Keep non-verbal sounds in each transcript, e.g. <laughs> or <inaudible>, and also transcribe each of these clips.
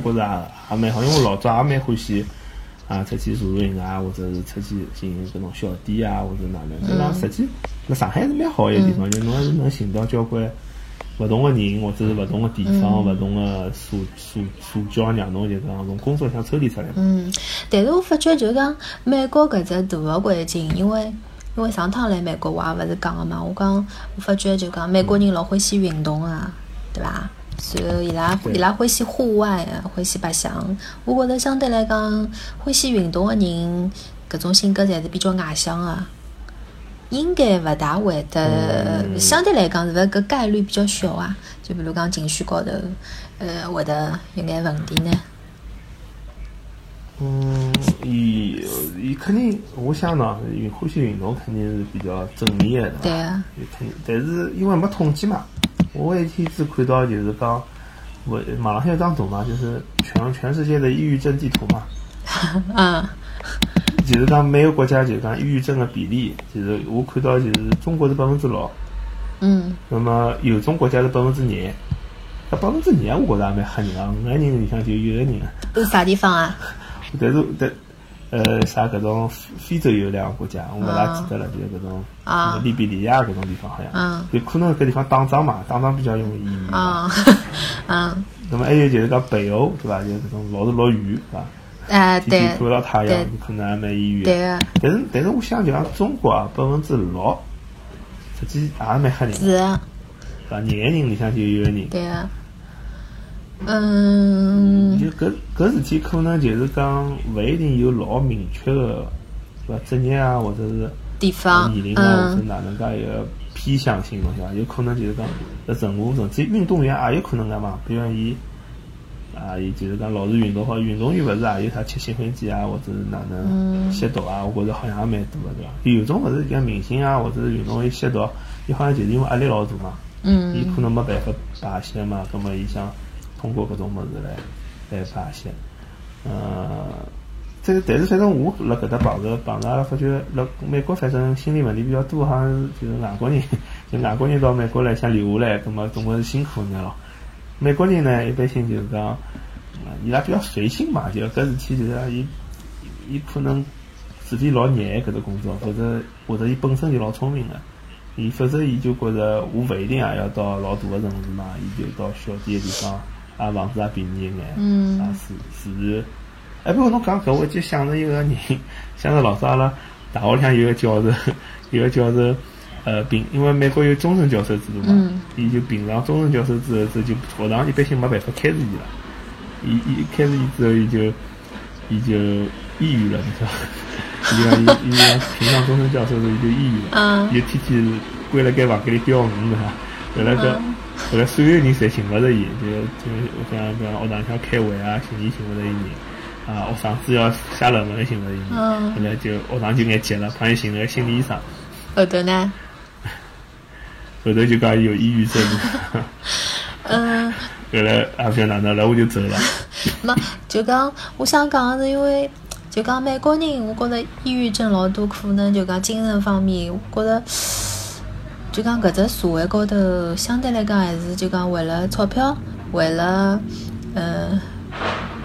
觉着也也蛮好，因为我老早也蛮欢喜啊，出去露露营啊，或者是出去寻搿种小店啊，或者哪能。但讲实际辣上海是蛮好一个地方，就侬还是能寻到交关勿同个人，或者是勿同个地方、勿同个社社社交，让侬就讲从工作上抽离出来。嗯，但是我发觉就讲美国搿只大个环境，因为因为上趟来美国我也勿是讲个嘛，我讲我发觉就讲美国人老欢喜运动啊，对伐？然后伊拉伊拉欢喜户外啊，欢喜白相。我觉着相对来讲，欢喜运动的人，搿种性格侪是比较外向个，应该勿大会得，相对来讲是勿是搿概率比较小啊？就比如讲情绪高头，呃，会得有眼问题呢？嗯，伊伊肯定，我想喏，运欢喜运动肯定是比较正面的，对啊。肯定，但是因为没统计嘛，我一天只看到就是讲，我网浪向有张图嘛，就是全全世界的抑郁症地图嘛。<laughs> 嗯。就是讲每个国家就是讲抑郁症的比例，就是我看到就是中国是百分之六。嗯。那么有种国家是百分之廿，搿百分之廿我觉着也蛮吓人啊，五个人里向就一个人。是啥地方啊？<laughs> 但是，但呃，啥搿种非洲有两个国家，我勿大记得了，就是搿种利比里亚搿种地方，好像，有可能搿地方打仗嘛，打仗比较容易抑郁嘛。<laughs> 嗯。那么还有就是讲北欧，对伐？就是搿种老是落雨，对伐？哎，对。看不到太阳，可能还蛮抑郁。对个。但是，但是我想就讲中国啊，百分之六，实际也蛮吓人。是。伐？廿个人里向就有一个人。对个。嗯，就搿搿事体可能就是讲勿一定有老明确个，是伐？职业啊，或者是地方年龄啊，或者哪能介一个偏向性，侬晓得伐？有可能就是讲，在任何甚至运动员也有可能个嘛。比如伊啊，伊就是讲老是运动好，运动员勿是也有啥吃兴奋剂啊，或者是哪能吸毒啊？我觉着好像也蛮多个，对伐？有种勿是像明星啊，或者是运动员吸毒，伊好像就是因为压力老大嘛。嗯。伊可能没办法排泄嘛，葛末伊想。通过搿种物事来来发泄，呃，这但是反正我辣搿搭碰着碰着，发觉辣美国反正心理问题比较多，好像是就是外国人，就外国人到美国来想留下来，葛末总归是辛苦眼咯。美国人呢，一般性就是讲，伊拉比较随性嘛，就搿事体就是伊伊可能自己老热爱搿只工作，或者或者伊本身就老聪明个。伊否则伊就觉着我勿一定也要到老大个城市嘛，伊就到小点个地方。啊，房子也便宜一眼，啊，自自然。哎，不过侬讲搿，我就想着一个人，想着老早阿拉大学里向有个教授，有个教授，呃，评，因为美国有终身教授制度嘛，伊就评上终身教授之后，之后就学堂一般性没办法开除伊了。伊伊开除伊之后，伊就伊就抑郁了，你知道？伊讲伊伊讲评上终身教授之后，伊就抑郁了，伊就天天关辣盖房间里钓鱼，对伐？后来个。后来所有人侪寻勿着伊，就就我讲讲学堂想开会啊，寻伊寻勿着伊人，啊，学生子要写论文寻勿着伊人，后来就学堂就眼急了，帮伊寻了个心理医生。后头呢？<laughs> 后头就讲伊有抑郁症。<laughs> 嗯。<laughs> 后来也晓得哪能，然后我就走了。没，就讲我想讲是因为，就讲美国人，我觉着抑郁症老多可能就讲精神方面，我觉着。就讲搿只社会高头，相对来讲还是就讲为了钞票，为了呃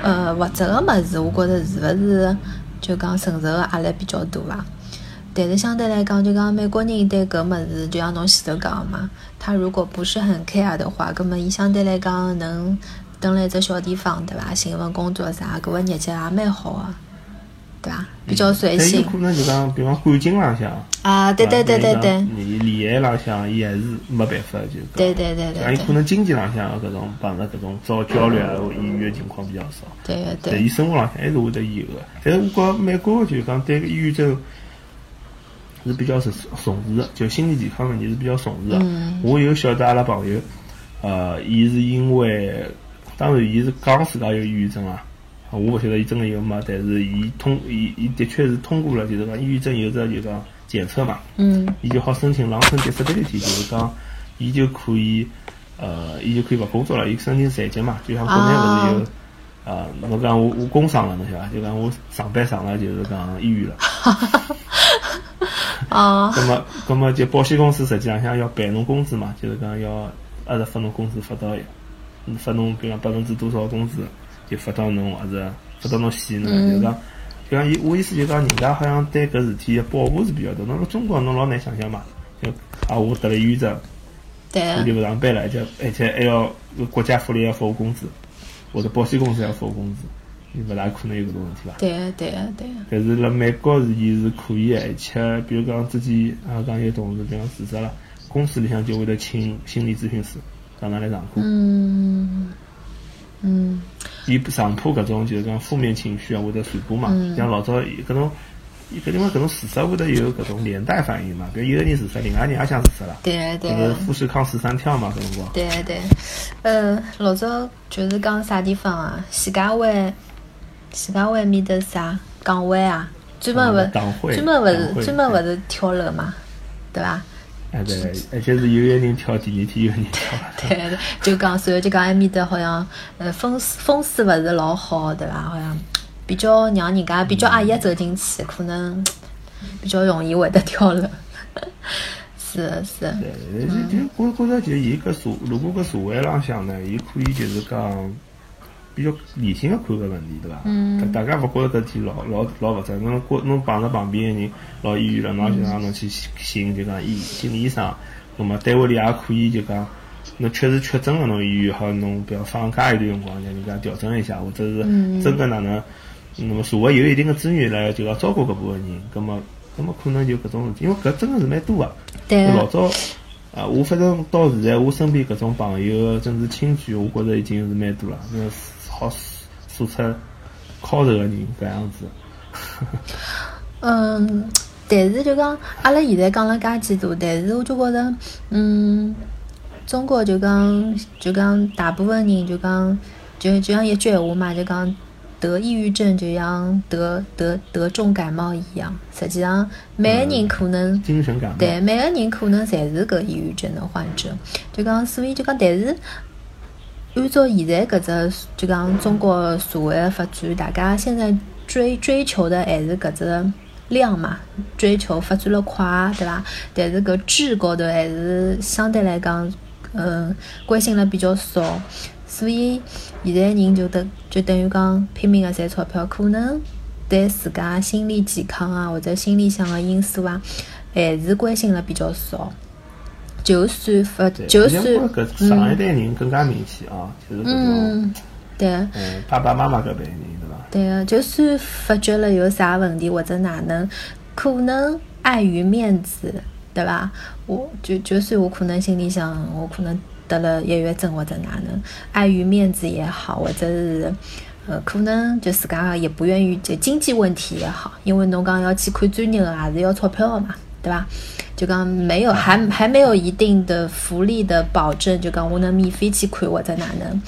呃物质个物事，我觉着是勿是就讲承受个压力比较大伐？但是相对来讲，就讲美国人对搿物事，就像侬前头讲嘛，他如果不是很 care 的话，搿么伊相对来讲能蹲辣一只小地方，对伐？寻份工作啥，搿个日脚也蛮好个。对伐？比较随性。有可能就讲，比方感情浪向。啊，对对对对对。你恋爱浪向，伊还是没办法就。对对对对。像有可能经济浪向搿种碰着搿种遭焦虑啊、抑郁的情况比较少。对对对。但伊生活浪向还是会得有的。但是我觉美国就讲对抑郁症是比较重重视的，就心理健康问题是比较重视的。嗯。我有晓得阿拉朋友，呃，伊是因为，当然伊是讲自家有抑郁症啊。我勿晓得伊真个有没，但是伊通伊伊的确是通过了，就是讲抑郁症有只就是讲检测嘛，嗯，伊就好申请 long term disability，就是讲伊就可以，呃，伊就可以勿工作了，伊申请残疾嘛，就像国内勿是有，呃，我讲我我工伤了，侬晓得，就讲我上班上了就是讲抑郁了，<laughs> 啊，那么那么就保险公司实际上想要赔侬工资嘛，就是讲要一直发侬工资发到发侬比如讲百分之多少工资，就发到侬或者发到侬线呢？就是讲就讲伊我意思就讲人家好像对搿事体的保护是比较多。侬辣中国侬老难想象嘛，就啊我得了抑郁症，对我就勿上班了，而且而且还要国家福利要付我工资，或者保险公司要付我工资，你勿大可能有搿种问题伐？对个对个对个，但是辣美国是伊是可以的，而且比如讲之前啊讲有同事比如讲自杀了，公司里向就会得请心理咨询师上上来上课。嗯嗯伊上铺搿种就是讲负面情绪啊，会得传播嘛。嗯像老早搿种，伊搿地方搿种自杀会得有搿种连带反应嘛。比如一个人自杀，另外一个人也想自杀了，对个对搿是。富士康十三跳嘛，搿辰光。对对，呃，老早就是讲啥地方啊？徐家汇，徐家汇面搭啥港湾啊？专门嗯勿专门勿是专门勿是跳楼嘛，对伐？哎对，<laughs> 而且是有一个人跳第二天，有人跳了。对对，就讲，所以就讲埃面搭好像，呃，风水风水勿是老好，对伐？好像比较让人家比较压抑走进去，可能比较容易会得跳楼。<laughs> 是的是的，对，就就我觉着就伊搿社，如果搿社会浪向呢，伊可以就是讲比较理性的看搿问题，对伐？嗯大家勿觉着搿事体老老老勿正，侬觉侬碰着旁边个人老抑郁了，侬就让侬去寻就讲医心理医生，那么单位里也可以就讲。侬确实确诊了，侬抑郁好，侬不要放假一段辰光，让人家调整一下，或者是嗯真个哪能，那么社会有一定的资源来就要照顾搿部分人，葛么，葛么可能就搿种事体，因为搿真个是蛮多个。对老早啊，我反正到现在，我身边搿种朋友，甚至亲眷，我觉着已经是蛮多了，那好数出靠头个人搿样子。嗯，但是就讲阿拉现在讲了介几多，但是我就觉着，嗯，中国就讲就讲大部分人就讲就就像一句闲话嘛，就讲得抑郁症就像得得得重感冒一样，实际上每个人可能。精神感冒。对，每个人可能侪是个抑郁症的患者，就讲，所以就讲，但是按照现在搿只就讲中国社会的发展，大家现在追追求的还是搿只量嘛，追求发展了快，对伐？但是搿质高头还是相对来讲，嗯，关心了比较少，所以现在人就等就等于讲拼命的赚钞票，可能对自家心理健康啊或者心理上的因素啊，还是关心了比较少。就算发，对，就算上一代人更加明显啊，就是搿种嗯，对。嗯爸爸妈妈搿辈人，对伐？对啊，就算发觉了有啥问题或者哪能，可能碍于面子，对伐？我就就算我可能心里想，我可能得了抑郁症或者哪能，碍于面子也好，或者是呃，可能就自家也不愿意，就经济问题也好，因为侬讲要去看专业的，也是要钞票的嘛，对吧？就讲没有还还没有一定的福利的保证，就讲我能免费去看或者哪能，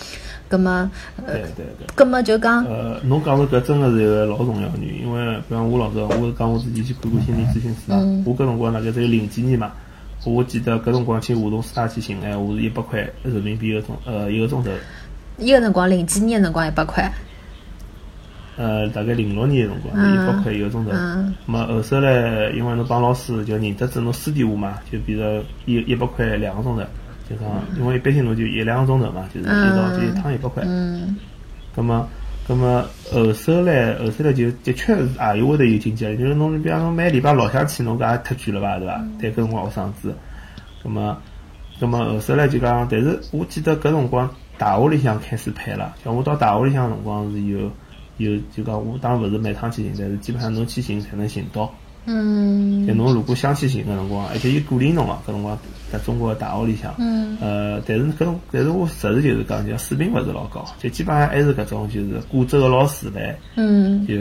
葛么呃对，对对。葛么就讲。呃，侬讲的搿真个是一个老重要的原因，因为比方我老早，我讲我自己去看过心理咨询师啊，嗯我搿辰光大概只有零几年嘛，我记得搿辰光去华东师大去寻哎，我是一百块人民币一个钟，呃一个钟头，伊个辰光零几年辰光一百块，呃大概零六年的辰光嗯。一百块一个钟头。么后首来，因为侬帮老师就认得字，侬私底下嘛，就变成一一百块两个钟头，就讲因为一般性侬就一两个钟头嘛，就是一道就一趟一百块。嗯。咁么，咁么后首来，后首来就的确是也有会得有经济压力，就是侬比方侬每礼拜六想去，侬搿也太贵了吧，对伐？对搿辰光学生子，咁么，咁么后首来就讲，但是我记得搿辰光大学里向开始配了，像我到大学里向辰光是有有就讲我当然勿是每趟去寻，但是基本上侬去寻才能寻到。嗯但侬如果想去寻个辰光，而且伊鼓励侬个搿辰光在中国的大学里向，嗯呃，但是搿种，但是我实事求是讲，就水平勿是老高，就基本上还是搿种就是贵州个老师来嗯就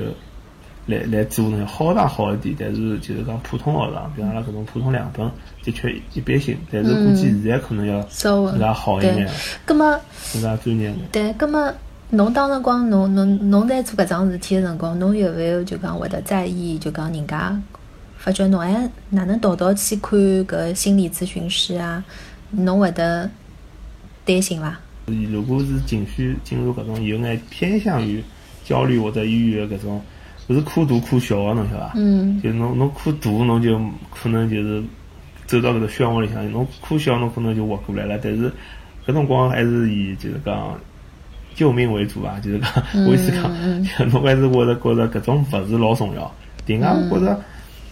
来来做那个好上好一点，但是就是讲普通学堂，比方阿拉搿种普通两本，的确一般性，但是估计现在可能要稍微更加好一对眼，，葛么更加专业眼。对，葛么侬当辰光侬侬侬在做搿桩事体个辰光，侬有没有就讲会得在意，就讲人家发觉侬哎哪能逃到去看搿心理咨询师啊？侬会得担心伐？如果是情绪进入搿种有眼偏向于焦虑或者抑郁的搿种，勿是哭大哭小个，侬晓得伐？嗯就侬侬哭大侬就可能就是走到搿个漩涡里向，侬哭小侬可能就活过来了，但是搿辰光还是以就是讲救命为主啊，就是讲我意思讲，<laughs> 侬还是觉着觉着搿种勿是老重要。另外，我觉着，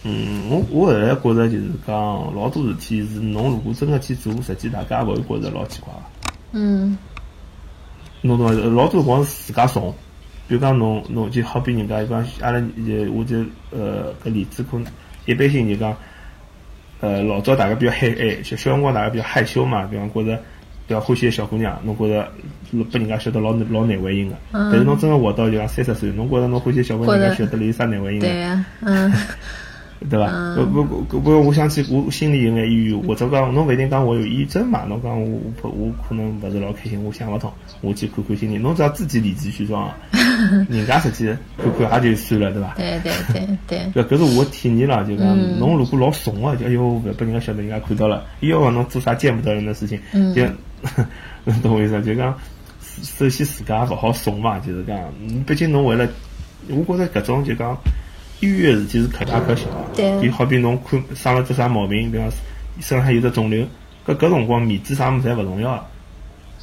嗯，我我后来觉着就是讲老多事体是侬如果真个去做，实际大家勿会觉着老奇怪个。嗯。侬懂伐？老多辰光是自家怂，比如讲侬侬就好比人家一般，阿拉就我就呃搿例子可能一般性就讲，呃老早大家比较害哎，小小辰光大家比较害羞嘛，比方觉着比较欢喜小姑娘，侬觉着拨人家晓得老老难为情个。但是侬真个活到就讲三十岁，侬觉着侬欢喜小姑娘，人家晓得你有啥难为情个？对呀，嗯。<laughs> 对伐？不不不不，我想起我心里有眼抑郁，或者讲侬勿一定讲我有抑郁症嘛？侬讲我我我可能勿是老开心，我想勿通，我去看看心理。侬只要自己理直气壮，<laughs> 人家实际看看也就算了，对伐？对对对对。搿 <laughs> 是我体验了，就讲侬如果老怂个，就哎哟，勿要拨人家晓得，人家看到了，又要侬做啥见不得人的事情，就 <laughs> 懂我意思？就讲首先自家勿好怂嘛，就是讲，毕竟侬为了，我觉着搿种就讲。医院个事体是可大可小个，就好比侬看生了只啥毛病，比方身上有只肿瘤，搿搿辰光面子啥物事侪勿重要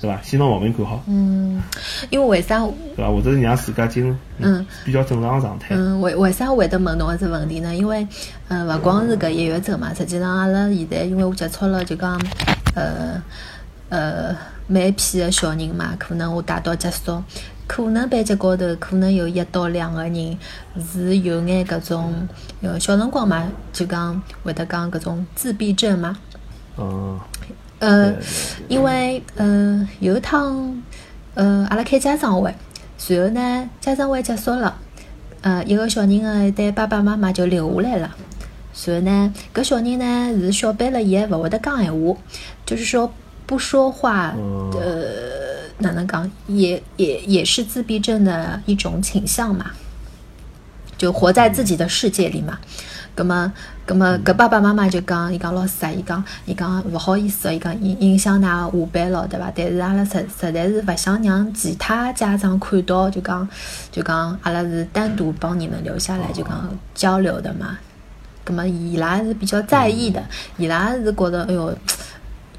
个，是伐？先拿毛病看好。嗯，因为为啥？对伐？或者是让自家进入嗯比较正常个状态。嗯，为为啥会得问侬搿只问题呢？因为嗯，勿光是搿抑郁症嘛，实际上阿拉现在因为我接触了就讲呃呃每一批个小人嘛，可能我带到结束。可能班级高头可能有一到两个人是有眼搿种，呃，小辰光嘛，就讲会得讲搿种自闭症嘛。哦。呃，因为呃有一趟呃阿拉开家长会，随后呢家长会结束了，呃一个小人的一对爸爸妈妈就留下来了。随后呢搿小人呢是小班了，伊还勿会得讲闲话，就是说不说话，呃。哪能讲？也也也是自闭症的一种倾向嘛，就活在自己的世界里嘛。葛么，葛么，搿爸爸妈妈就讲，伊讲老师啊，伊讲，伊讲勿好意思哦，伊讲影影响㑚下班了，对伐？但是阿拉实实在是勿想让其他家长看到，就讲，就讲阿拉是单独帮你们留下来，就讲交流的嘛。葛么，伊拉是比较在意的，伊拉是觉得，哎哟。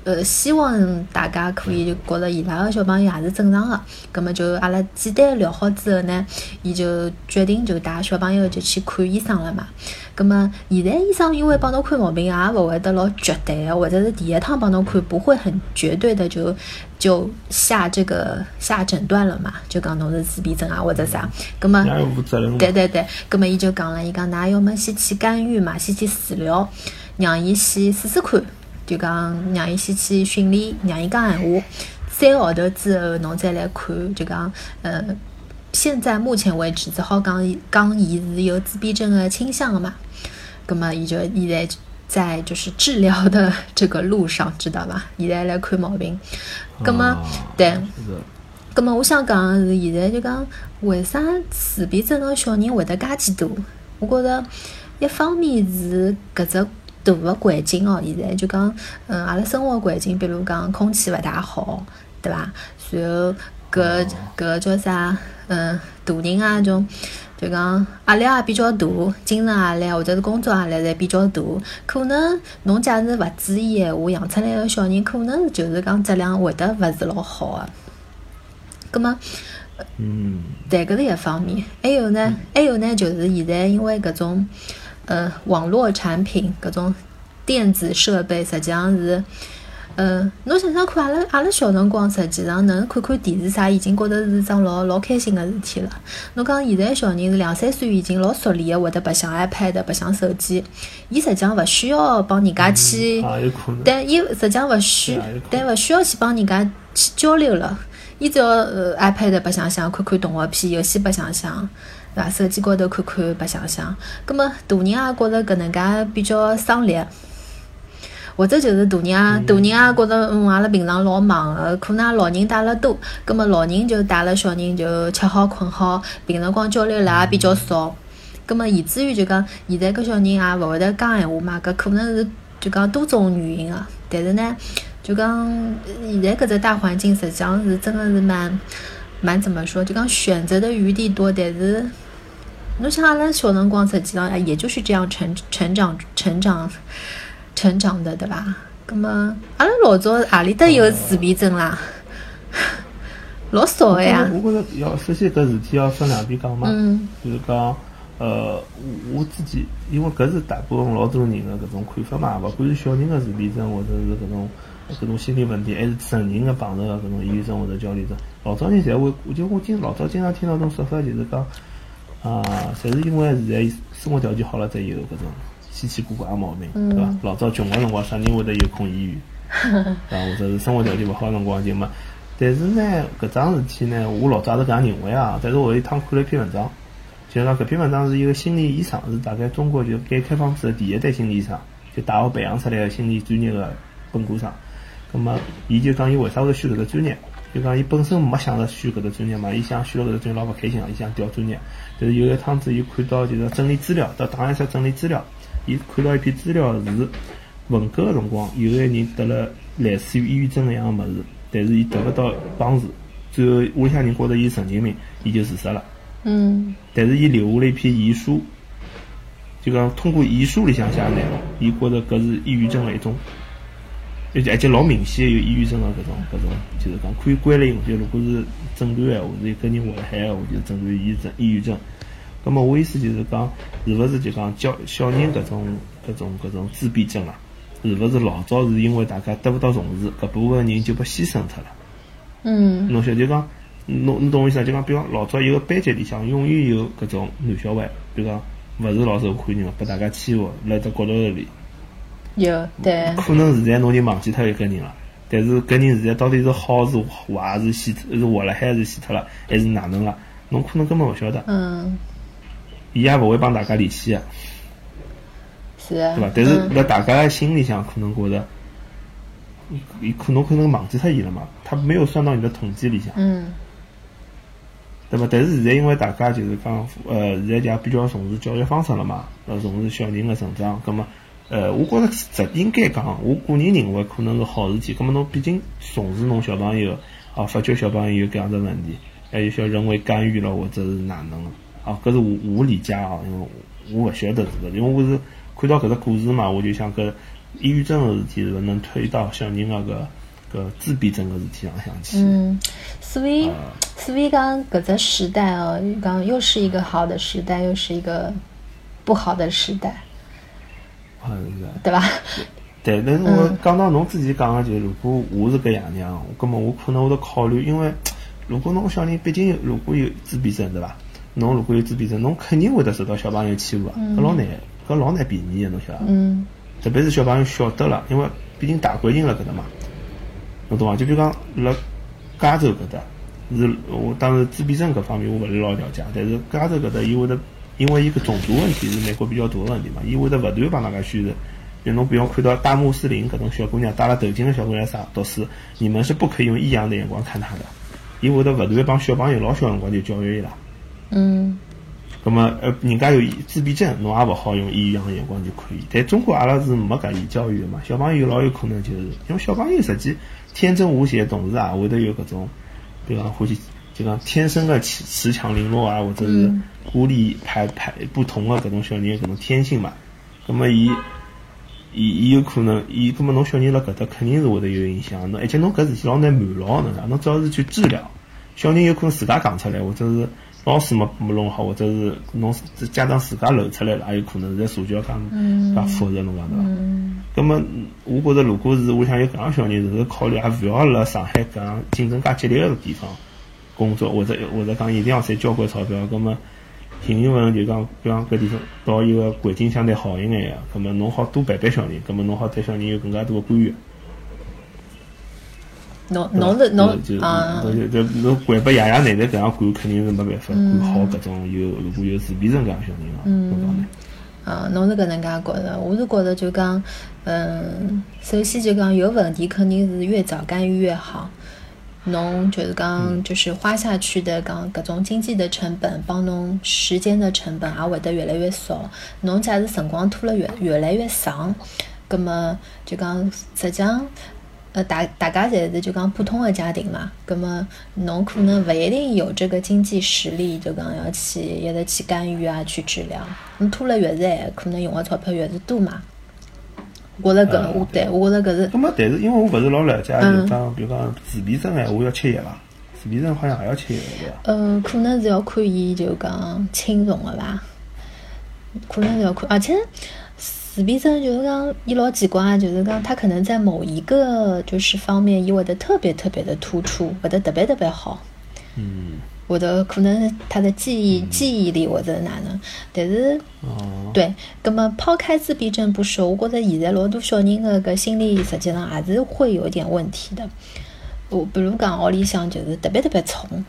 呃，希望大家可以就觉着伊拉个小朋友也是正常的，葛么就阿拉简单聊好之后呢，伊就决定就带小朋友就去看医生了嘛。葛么现在医生因为帮侬看毛病也勿会得老绝对的，或者是第一趟帮侬看不会很绝对的就就下这个下诊断了嘛，就讲侬是自闭症啊或者啥。葛么对对对，葛么伊就讲了，伊讲㑚要么先去干预嘛，先去治疗，让伊先试试看。就讲让伊先去训练，让伊讲闲话，三个号头之后侬再来看。就讲，呃，现在目前为止只好讲讲伊是有自闭症的倾向的嘛。葛么，伊就现在在就是治疗的这个路上，知道吧？现在来看毛病。葛么，对。葛么，我想讲是现在就讲，为啥自闭症的小人会得介几多？我觉着一方面是搿只。大个环境哦，现在就讲，嗯，阿拉生活环境，比如讲空气勿大好，对伐？然后搿搿叫啥？嗯，大人啊，种就讲压力也比较大，精神压力或者是工作压力侪比较大。可能侬假使勿注意闲话，养出来个小人可能就是讲质量会得勿是老好个。葛么，嗯，对，搿是一方面。还有呢，还有呢，就是现在因为搿种。呃，网络产品，各种电子设备，实际上是，呃，侬想想看，阿拉阿拉小辰光，实际上能看看电视啥，已经觉得是桩老老开心的事体了。侬讲现在小人是两三岁已经老熟练的，会得白相 iPad，白相手机，伊实际上勿需要帮人家去，但伊实际上勿需，但勿需要去帮人家去交流了，伊只要呃 iPad 白相相，看看动画片，游戏白相相。对伐？手机高头看看白相相，葛么大人也觉着搿能介比较省力，或者就是大人啊，大人也觉着嗯，阿拉平常老忙个，可能老人带了多，葛么老人就带了小人就吃好困好，平常光交流了也比较少，葛么以至于就讲现在搿小人也勿会得讲闲话嘛，搿可能是就讲多种原因个，但是呢，就讲现在搿只大环境实际上是真的是蛮蛮怎么说，就讲选择的余地多，但是。侬像阿拉小辰光，实际上也就是这样成成长、成长、成长的，对吧？葛么阿拉老早何里搭有自闭症啦？<laughs> 老少个呀。我觉着要首先搿事体要分两边讲嘛，嗯就是讲，呃，我我自己，因为搿是大部分老多人的搿种看法嘛，勿管是小人的自闭症，或者是搿种搿种心理问题，还是成人的碰着的搿种抑郁症或者焦虑症，老早人侪会，我就我经老早经常听到种说法，就是讲，啊，侪是因为现在生活条件好了，才有搿种稀奇古怪的毛病，对伐？老早穷个辰光，啥人会得有空医院？<laughs> 啊，或者是生活条件勿好个辰光就没。但是呢，搿桩事体呢，我老早也是搿样认为啊。但是我有一趟看了一篇文章，就是讲搿篇文章是一个心理医生，是大概中国就改革开放之后第一代心理医生，就大学培养出来个心理专业的本科生。葛么，伊就讲伊为啥会选搿个专业？就讲伊本身没想着选搿个专业嘛，伊想选了搿个专业老勿开心啊，伊想调专业。但是有一趟子，伊看到就是整理资料，到档案室整理资料，伊看到一篇资料是文革个辰光，有个人得了类似于抑郁症一样个物事，但是伊得勿到帮助，最后屋里向人觉着伊神经病，伊就自杀了。嗯但是伊留下了一篇遗书，就讲通过遗书里向写的内容，伊觉着搿是抑郁症个一种，而且而且老明显有抑郁症的搿种搿种，就是讲可以归类，就如果是诊断闲话，是一个人危害闲话，就是诊断抑郁症抑郁症。咁么我意思就是讲，是勿是就讲教小人搿种搿种搿种自闭症啊，是勿是老早是因为大家得勿到重视，搿部分人就被牺牲脱了？嗯侬晓得就讲，侬侬懂我意思啊？就讲，比方老早一个班级里向永远有搿种男小孩，比如讲勿是老受欢迎个，被大家欺负，辣只角头里，有对可能现在侬就忘记脱一个人了。但是搿人现在到底是好是坏，是死脱是活了还是死脱了，还是哪能了？侬可能根本勿晓得，嗯伊也勿会帮大家联系个，是啊对伐？但是嗯辣大家的心里向可能觉着，伊可能可能忘记脱伊了嘛，他没有算到你的统计里向。嗯对伐？但是现在因为大家就是讲，呃，现在也比较重视教育方式了嘛，呃，重视小人的成长。葛么，呃，我觉着这应该讲，我个人认为可能是好事体。葛么侬毕竟重视侬小朋友，啊，发觉小朋友有搿样子问题，还有些人为干预了或者是哪能的，啊，搿是我我理解啊，因为我勿晓得这个，因为我是看到搿只故事嘛，我就想搿抑郁症的事体是勿是能推到小人的搿搿自闭症个事体上向去。嗯，所以啊所以讲搿只时代哦，讲又是一个好的时代，又是一个不好的时代，对吧？对，但是我讲到侬自己讲个，就如果我是搿样样，葛么我可能会得考虑，因为如果侬小人毕竟如果有自闭症，对伐？侬如果有自闭症，侬肯定会得受到小朋友欺负啊，搿老难，搿老难避免个，侬晓得伐？嗯特别是小朋友晓得了，因为毕竟大环境辣搿搭嘛，侬懂伐？就比如讲辣加州搿搭，是我当然自闭症搿方面我勿是老了解，但是加州搿搭伊会得，因为伊个种族问题是美国比较大个问题嘛，伊会得勿断帮大家宣传。就侬比方看到大穆斯林搿种小姑娘戴了头巾的小姑娘啥读书，你们是不可以用异样的眼光看她的，伊会得勿断帮小朋友老小辰光就教育伊拉。嗯咁么，呃，人家有自闭症，侬也勿好用异样的眼光就可以。但中国阿拉是没搿类教育的嘛，小朋友老有可能就是，因为小朋友实际天真无邪，同时也会得有搿种，比方欢喜就讲天生的恃恃强凌弱啊，或者是孤立排排不同的搿种小人搿种天性嘛。咁么伊。伊伊有可能，伊葛么侬小人辣搿搭肯定是会得有影响，侬而且侬搿事体老难瞒牢，侬讲侬只要是去治疗，小人有可能自家讲出来，或者是老师没没弄好，或者是侬家长自家漏出来了，也有可能。现在社交讲介复杂，侬讲对伐？嗯葛么，我觉着如果是屋里向有搿样小人，是考虑也勿要辣上海搿样竞争介激烈个地方工作，或者或者讲一定要赚交关钞票，葛么。幸运文就讲，比方搿地方到一个环境相对好一眼呀，葛么侬好多陪陪小人，葛么侬好对小人有更加多个干预。侬侬是侬就就啊就就侬管拨爷爷奶奶搿样管，肯定是没办法管好搿种有如果有自闭症搿样小人啊，侬讲呢？啊，侬是搿能介觉着，我是觉着就讲，嗯，首先就讲有问题肯定是越早干预越好。侬就是讲，就是花下去的讲搿种经济的成本，帮侬时间的成本也会得越来越少。侬假使辰光拖了越越来越长，葛么就讲实际上，呃，大大家侪是就讲普通的家庭嘛，葛么侬可能勿一定有这个经济实力，就讲要去一直去干预啊，去治疗。侬拖了越长，可能用的钞票越是多嘛。我觉着搿，我对我觉着搿是。咁么，但是因为我勿是老了解，就嗯讲，比如讲自闭症闲话要吃药伐？自闭症好像也要吃药对伐？呃，可能是要看伊就讲轻重个伐，可能是要看，而且自闭症就是讲伊老奇怪，就是讲他可能在某一个就是方面，伊会得特别特别的突出，会得特别特别好，嗯，会得可能他的记忆记忆力或者哪能，但是哦，对，葛么抛开自闭症不说，我觉着现在老多小人的搿心理实际上还是会有点问题的。我比如讲屋里向就是特别特别宠，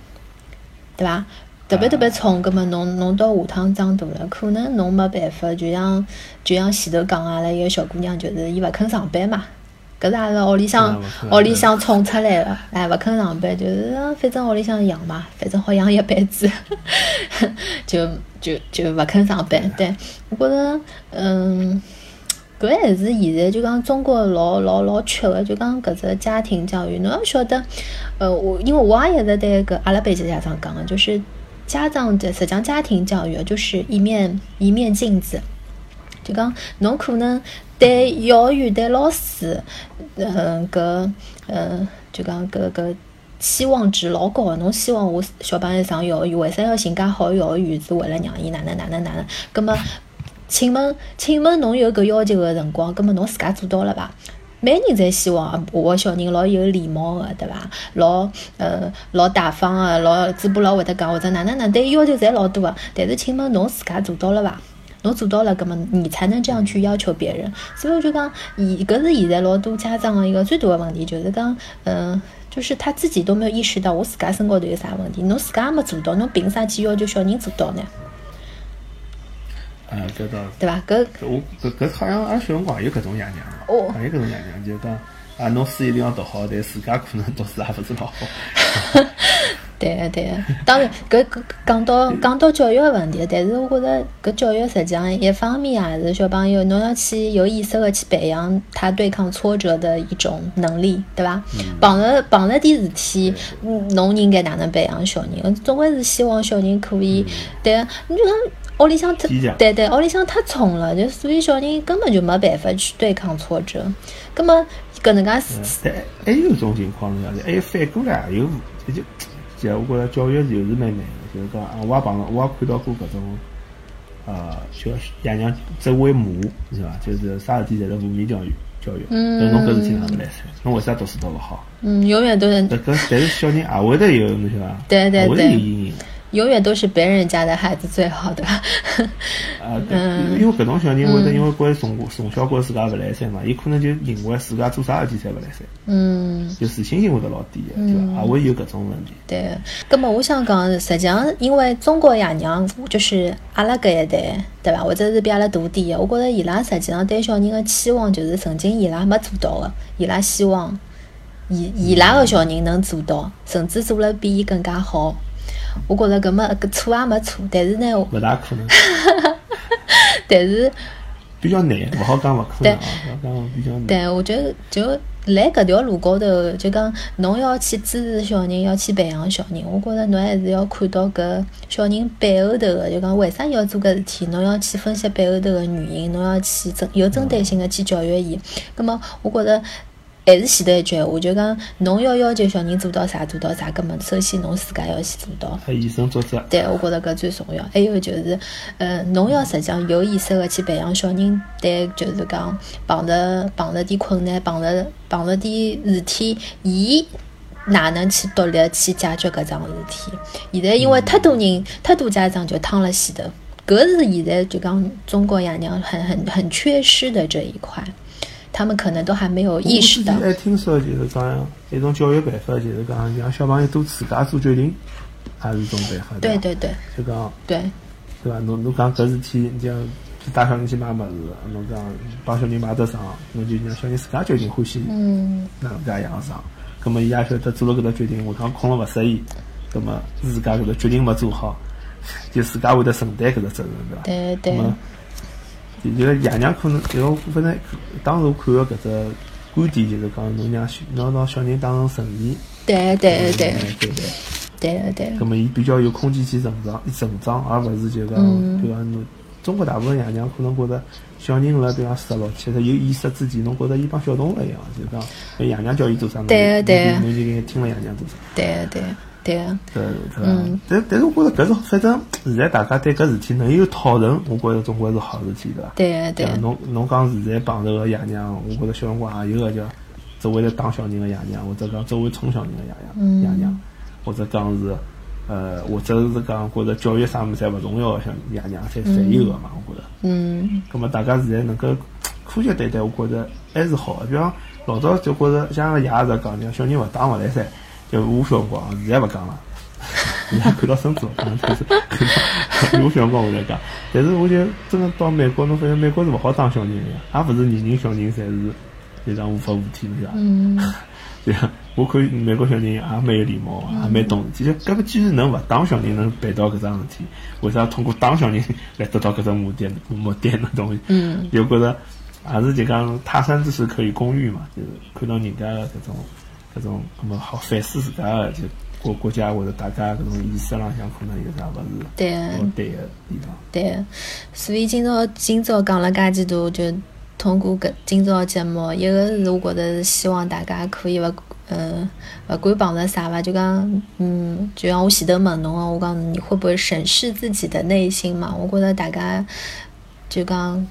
对伐？特别特别宠，葛么侬侬到下趟长大了，可能侬没办法，就像就像前头讲阿拉一个小姑娘，就是伊勿肯上班嘛。搿是阿拉屋里向屋里向宠出来的，哎，勿肯上班，就是啊反正屋里向养嘛，反正好养一辈子，<laughs> 就就就勿肯上班。对，我觉着，嗯，搿还是现在就讲中国老老老缺个，就讲搿只家庭教育。侬要晓得，呃，我因为我也一直对搿阿拉班级家长讲个，就是家长的实际上家庭教育就是一面一面镜子。就讲侬可能对幼儿园对老师，嗯，搿呃，就讲搿搿期望值老高个。侬希望我小朋友上幼儿园，为啥要寻介好个幼儿园？是为了让伊哪能哪能哪能？葛么，请问请问侬有搿要求个辰光，葛么侬自家做到了伐？每人侪希望我的小人老有礼貌个，对伐？老呃老大方个，老嘴巴老会得讲，或者哪能哪能，对要求侪老多个。但是请问侬自家做到了伐？侬做到了，葛么你才能这样去要求别人。所以我就讲，以搿是现在老多家长的一个最大的问题，就是讲，嗯、就是他自己都没有意识到我自家身高头有啥问题，侬自家也没做到，侬凭啥去要求小人做到呢？啊，搿倒是。对伐？搿搿我搿搿好像阿拉小辰光也有搿种爷娘的，哦也有搿种爷娘，就讲啊，侬书一定要读好，但自家可能读书也勿是老好。<laughs> 对个对个，当然搿搿讲到讲到教育个问题，但是我觉着搿教育实际上一方面也是小朋友侬要去有意识个去培养他对抗挫折的一种能力，对伐？碰着碰着点事体，嗯侬应该哪能培养小人？总归是希望小人可以，对个，你就讲。屋里向太对对，屋里向太宠了，就所以小人根本就没办法去对抗挫折。葛么搿能介但还有一种情况是啥子？还有反过来也有，就就就我觉着教育就是蛮难的，就是讲啊，我也碰到，我也看到过搿种，呃，小爷娘只会骂，是伐？就是啥事体侪是负面教育教育，侬搿事体哪能来塞？侬为啥读书读勿好？嗯，永远都是搿搿但是小人也会得有，侬晓得伐？对对对会得有阴影。永远都是别人家的孩子最好，对吧？啊，<laughs> 对，因为搿种小人会得因为觉着从从小觉着自家勿来三嘛，伊可能就认为自家做啥事体侪勿来三，嗯，就自信心会得老低的，对伐？也会有搿种问题。对。葛么我想讲，实际上因为中国爷娘就是阿拉搿一代，对伐？或者是比阿拉大点的，我觉着伊拉实际上对小人的期望就是曾经伊拉没做到的，伊拉希望伊伊拉个小人能做到，甚至做了比伊更加好。我觉着搿么搿错也没错，但是呢，勿大可能，<laughs> 但是比较难，勿好讲勿可能啊，勿好讲比较难。对，我觉得就来搿条路高头，就讲侬要去支持小人，要去培养小人，我觉着侬还是要看到搿小人背后头个，就讲为啥要做搿事体，侬要去分析背后头个原因，侬要去针有针对性个去教育伊。葛么，我觉着。还是前头一句闲话，就讲侬要要求小人做到啥做到啥，搿么首先侬自家要先做到。还以身作则。对，我觉着搿最重要。还有就是，呃，侬要实际上有意识个去培养小人，对，就是讲碰着碰着点困难，碰着碰着点事体，伊哪能去独立去解决搿桩事体？现在因为太多人、太多家长就躺了前头，搿是现在就讲中国爷娘很很很缺失的这一块，他们可能都还没有意识到我听说就是讲一种教育办法，就是讲让小朋友都自家做决定，也是一种办法。对对对就讲对，对伐？侬侬讲搿事体，你讲带小人去买物事，侬讲帮小人买只裳，侬就让小人自家决定欢喜嗯，哪能介样裳。葛么伊也晓得做了搿个决定，下趟困了勿适意，葛么自家搿个决定没做好，就自家会得承担搿个责任，对伐？对对就个爷娘可能，因为我反正当时我看个搿只观点就是讲，侬让小侬拿小人当成成年，对对对。嗯对对。对。对咁么伊比较有空间去成长，成长，而勿是就讲，嗯。就讲侬中国大部分爷娘可能觉着小人辣比方十六七岁有意识之前，侬觉着伊帮小动物一样，就讲爷娘叫伊做啥，侬对对。侬就应该听了爷娘做啥。对对对个，对对伐？但但是我觉着搿种反正现在大家对搿事体能有讨论，我觉着总归是好事体，对伐？对个对个。侬侬讲现在碰着个爷娘，我觉着小辰光也有个叫作为来打小人个爷娘，或者讲作为宠小人个爷娘爷娘，或者讲是呃，或者是讲觉着教育啥物事侪勿重要像爷娘，侪侪有个嘛，我觉着。嗯。葛末大家现在能够科学对待，我觉着还是好个。比方老早就觉着像个爷也是讲，讲小人勿打勿来噻。就我小辰光，现在勿讲了，现在看到孙子，看到我小辰光我在讲。但是我就真的到美国，侬发现美国是勿好当小人个，也勿是人人小人侪是就讲无法无天的，嗯。<laughs> 对呀，我看美国小人也蛮有礼貌，也蛮懂事。其实，搿个既然能勿当小人，能办到搿桩事体，为啥通过当小人来得到搿种目的？目的那东西，嗯，就觉着也是就讲他山之石可以攻玉嘛，就是看到人家的搿种。搿种，咁么好反思自家个，就国国家或者大家搿种意识浪向可能有啥勿是对对个地方。对，所以今朝今朝讲了介几多，就通过搿今朝节目，一个是我觉得是希望大家可以勿，呃，勿管碰着啥伐，就讲，嗯，就像我前头问侬个，我讲你会不会审视自己的内心嘛？我觉得大家就讲。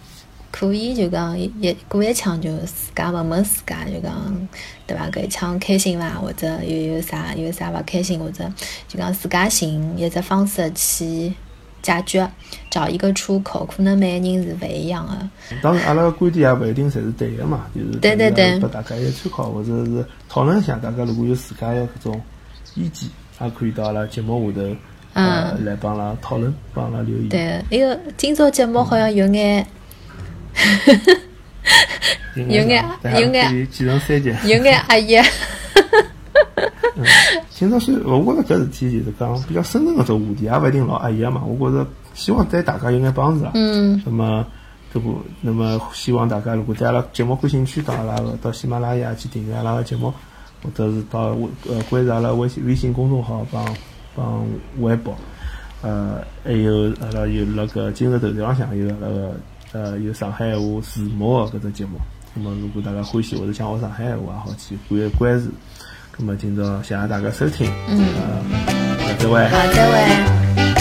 可以就讲一过一枪就自家问问自家就讲对伐？搿一枪开心伐？或者有有啥有啥勿开心？或者就讲自家寻一只方式去解决，找一个出口。可能每个人是勿一样的。当然，阿拉个观点也勿一定侪是对个嘛，<laughs> 就是对对对，拨大家一个参考，或者是讨论一下。大家如果有自家个搿种意见，也可以到阿拉节目下头呃来帮阿拉讨论，帮阿拉留言。对，那个今朝节目好像有眼。有眼有眼继承三级，有眼阿姨。今朝 <laughs> 是我觉着搿事体就是讲比较深层个种话题，也勿一定老阿姨个嘛。我觉着希望对大家有眼帮助啊。嗯。那么，这不，那么希望大家如果对阿拉节目感兴趣，到阿拉个到喜马拉雅去订阅阿拉个节目，或者是到微呃关注阿拉微信微信公众号帮帮微博，呃，还有阿拉有那个今日头条上向有那个。呃，有上海话字幕的搿只节目，那么如果大家欢喜或者想学上海话，也好去关关注。那么今朝谢谢大家收听，嗯，好，再会，好，再会。